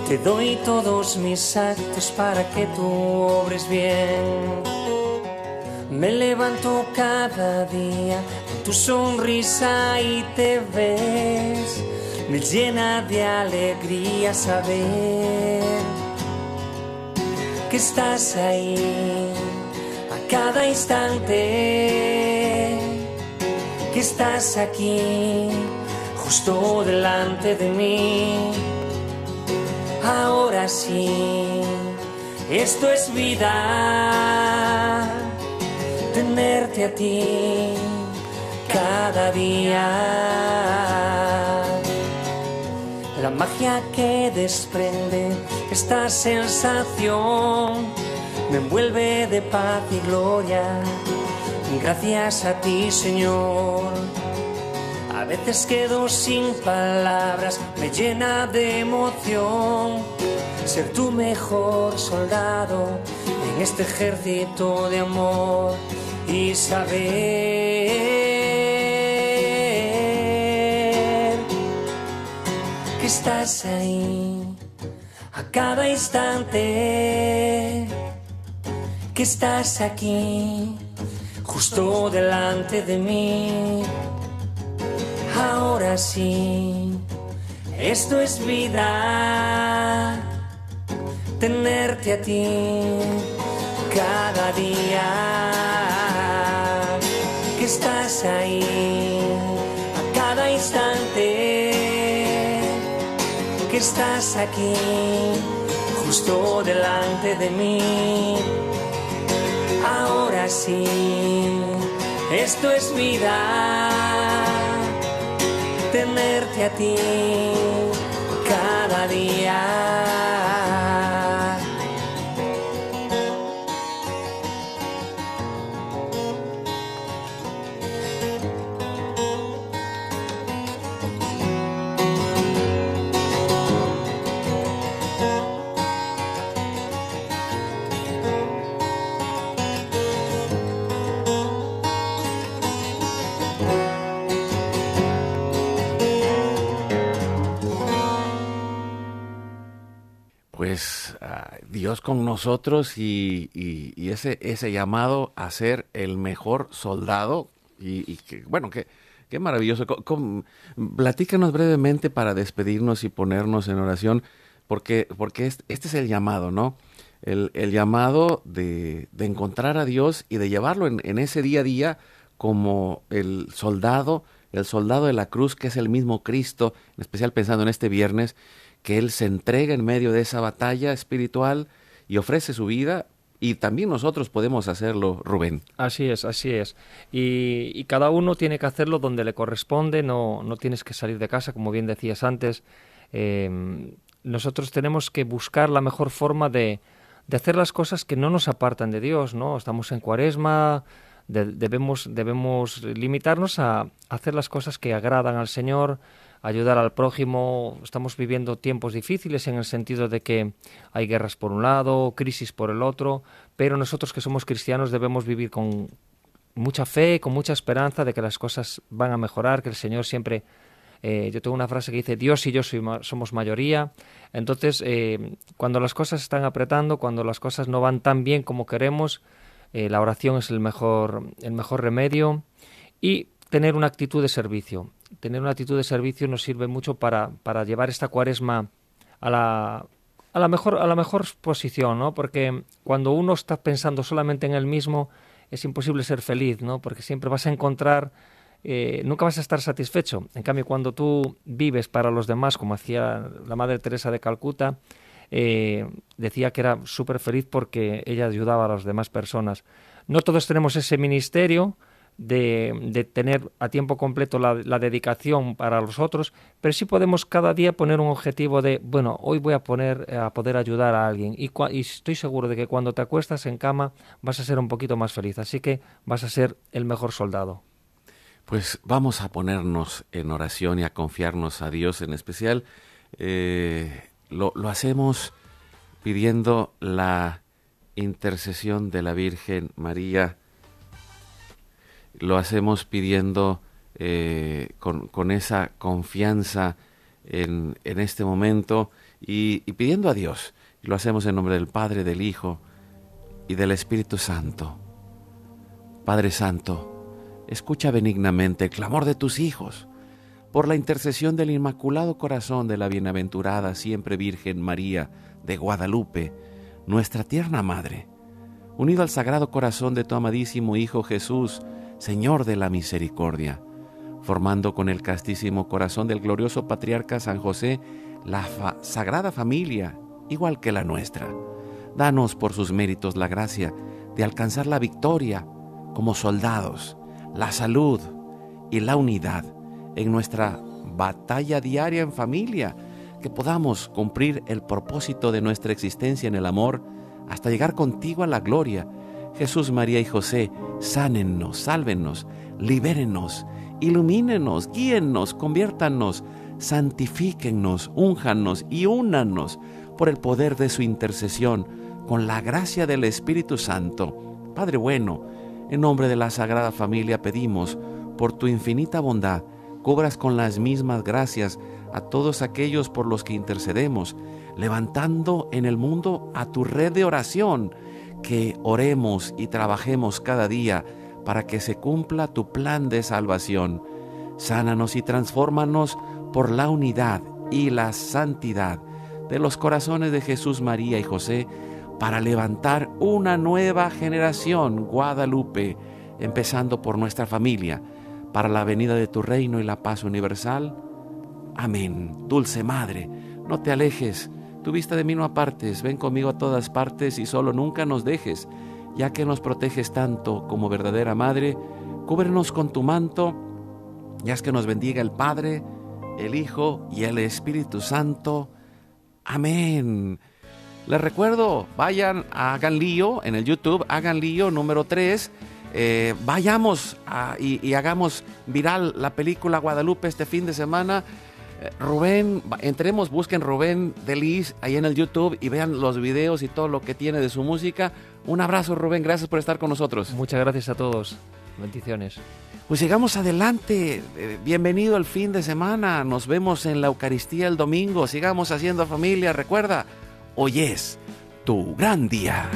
Te doy todos mis actos para que tú obres bien. Me levanto cada día con tu sonrisa y te ves me llena de alegría saber que estás ahí a cada instante, que estás aquí justo delante de mí. Ahora sí, esto es vida, tenerte a ti cada día la magia que desprende esta sensación me envuelve de paz y gloria. Gracias a ti, Señor. A veces quedo sin palabras, me llena de emoción ser tu mejor soldado en este ejército de amor y saber estás ahí a cada instante, que estás aquí justo delante de mí. Ahora sí, esto es vida, tenerte a ti cada día, que estás ahí a cada instante que estás aquí, justo delante de mí. Ahora sí, esto es vida, tenerte a ti Con nosotros y, ese, ese llamado a ser el mejor soldado y, que, bueno, que, qué maravilloso. Com, platícanos brevemente para despedirnos y ponernos en oración, porque, porque este, es el llamado, ¿no? El, el llamado de, de, encontrar a Dios y de llevarlo en ese día a día como el soldado, el soldado de la cruz, que es el mismo Cristo, en especial pensando en este viernes, que Él se entrega en medio de esa batalla espiritual y ofrece su vida y también nosotros podemos hacerlo, Rubén. Así es, así es. Y, cada uno tiene que hacerlo donde le corresponde, no, no tienes que salir de casa, como bien decías antes. Em, nosotros tenemos que buscar la mejor forma de, de, hacer las cosas que no nos apartan de Dios, ¿no? Estamos en cuaresma, debemos, debemos limitarnos a hacer las cosas que agradan al Señor, ayudar al prójimo. Estamos viviendo tiempos difíciles en el sentido de que hay guerras por un lado, crisis por el otro, pero nosotros que somos cristianos debemos vivir con mucha fe, con mucha esperanza de que las cosas van a mejorar, que el Señor siempre... Eh, yo tengo una frase que dice, Dios y yo somos mayoría. Entonces, eh, cuando las cosas están apretando, cuando las cosas no van tan bien como queremos, eh, la oración es el mejor, el mejor remedio. Y tener una actitud de servicio tener una actitud de servicio nos sirve mucho para, para llevar esta cuaresma a la, a la mejor a la mejor posición, ¿no? Porque cuando uno está pensando solamente en él mismo es imposible ser feliz, ¿no? Porque siempre vas a encontrar eh, nunca vas a estar satisfecho. En cambio, cuando tú vives para los demás, como hacía la Madre Teresa de Calcuta, eh, decía que era súper feliz porque ella ayudaba a las demás personas. No todos tenemos ese ministerio, de, tener a tiempo completo la, dedicación para los otros, pero sí podemos cada día poner un objetivo de, bueno, hoy voy a poner eh, a poder ayudar a alguien y, y, estoy seguro de que cuando te acuestas en cama vas a ser un poquito más feliz, así que vas a ser el mejor soldado. Pues vamos a ponernos en oración y a confiarnos a Dios en especial. Eh, lo, lo hacemos pidiendo la intercesión de la Virgen María lo hacemos pidiendo eh, con, esa confianza en, este momento y, pidiendo a Dios. Lo hacemos en nombre del Padre, del Hijo y del Espíritu Santo. Padre Santo, escucha benignamente el clamor de tus hijos por la intercesión del Inmaculado Corazón de la Bienaventurada Siempre Virgen María de Guadalupe, nuestra tierna Madre, unido al Sagrado Corazón de tu amadísimo Hijo Jesús, Señor de la misericordia, formando con el castísimo corazón del glorioso patriarca San José la sagrada familia, igual que la nuestra. Danos por sus méritos la gracia de alcanzar la victoria como soldados, la salud y la unidad en nuestra batalla diaria en familia, que podamos cumplir el propósito de nuestra existencia en el amor hasta llegar contigo a la gloria Jesús, María y José, sánennos, sálvenos, libérenos, ilumínenos, guíennos, conviértanos, santifíquennos, únjanos y únanos por el poder de su intercesión, con la gracia del Espíritu Santo. Padre bueno, en nombre de la Sagrada Familia pedimos, por tu infinita bondad, cubras con las mismas gracias a todos aquellos por los que intercedemos, levantando en el mundo a tu red de oración, que oremos y trabajemos cada día para que se cumpla tu plan de salvación. Sánanos y transfórmanos por la unidad y la santidad de los corazones de Jesús, María y José, para levantar una nueva generación Guadalupe, empezando por nuestra familia, para la venida de tu reino y la paz universal. Amén. Dulce Madre, no te alejes tu vista de mí no apartes, ven conmigo a todas partes y solo nunca nos dejes, ya que nos proteges tanto como verdadera Madre, cúbrenos con tu manto, ya es que nos bendiga el Padre, el Hijo y el Espíritu Santo. Amén. Les recuerdo, vayan, hagan lío en el YouTube, hagan lío número 3. Eh, vayamos y, y hagamos viral la película Guadalupe este fin de semana. Rubén, entremos, busquen Rubén Delis ahí en el YouTube y vean los videos y todo lo que tiene de su música. Un abrazo, Rubén, gracias por estar con nosotros. Muchas gracias a todos. Bendiciones. Pues llegamos adelante. Eh, bienvenido al fin de semana. Nos vemos en la Eucaristía el domingo. Sigamos haciendo familia. Recuerda, hoy es tu gran día.